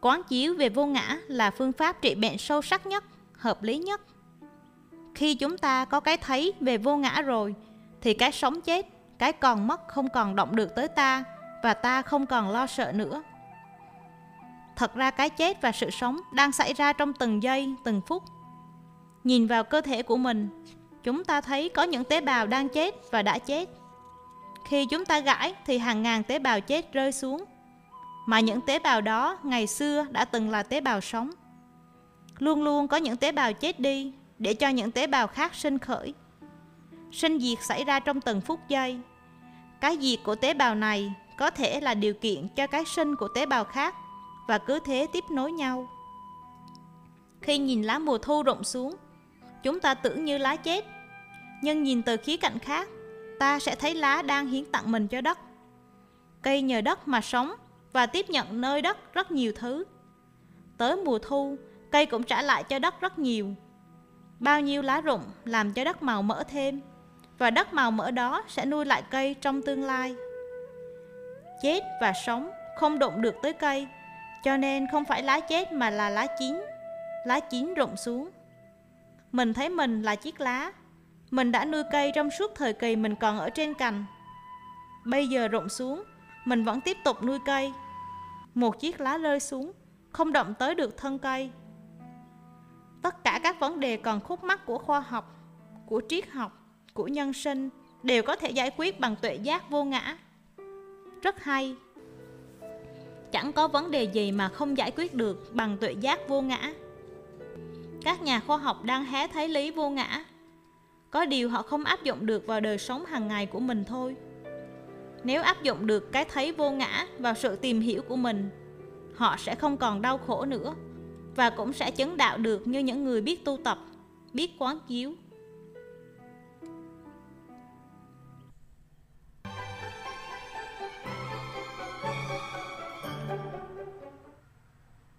quán chiếu về vô ngã là phương pháp trị bệnh sâu sắc nhất, hợp lý nhất. Khi chúng ta có cái thấy về vô ngã rồi, thì cái sống chết, cái còn mất không còn động được tới ta và ta không còn lo sợ nữa. Thật ra cái chết và sự sống đang xảy ra trong từng giây, từng phút. Nhìn vào cơ thể của mình, chúng ta thấy có những tế bào đang chết và đã chết. Khi chúng ta gãi thì hàng ngàn tế bào chết rơi xuống mà những tế bào đó ngày xưa đã từng là tế bào sống. Luôn luôn có những tế bào chết đi để cho những tế bào khác sinh khởi. Sinh diệt xảy ra trong từng phút giây. Cái diệt của tế bào này có thể là điều kiện cho cái sinh của tế bào khác và cứ thế tiếp nối nhau. Khi nhìn lá mùa thu rụng xuống, chúng ta tưởng như lá chết. Nhưng nhìn từ khía cạnh khác, ta sẽ thấy lá đang hiến tặng mình cho đất. Cây nhờ đất mà sống và tiếp nhận nơi đất rất nhiều thứ. Tới mùa thu, cây cũng trả lại cho đất rất nhiều. Bao nhiêu lá rụng làm cho đất màu mỡ thêm, và đất màu mỡ đó sẽ nuôi lại cây trong tương lai. Chết và sống không đụng được tới cây, cho nên không phải lá chết mà là lá chín lá chín rụng xuống. Mình thấy mình là chiếc lá, mình đã nuôi cây trong suốt thời kỳ mình còn ở trên cành. Bây giờ rụng xuống mình vẫn tiếp tục nuôi cây. Một chiếc lá rơi xuống, không động tới được thân cây. Tất cả các vấn đề còn khúc mắc của khoa học, của triết học, của nhân sinh đều có thể giải quyết bằng tuệ giác vô ngã. Rất hay. Chẳng có vấn đề gì mà không giải quyết được bằng tuệ giác vô ngã. Các nhà khoa học đang hé thấy lý vô ngã. Có điều họ không áp dụng được vào đời sống hàng ngày của mình thôi nếu áp dụng được cái thấy vô ngã vào sự tìm hiểu của mình, họ sẽ không còn đau khổ nữa và cũng sẽ chứng đạo được như những người biết tu tập, biết quán chiếu.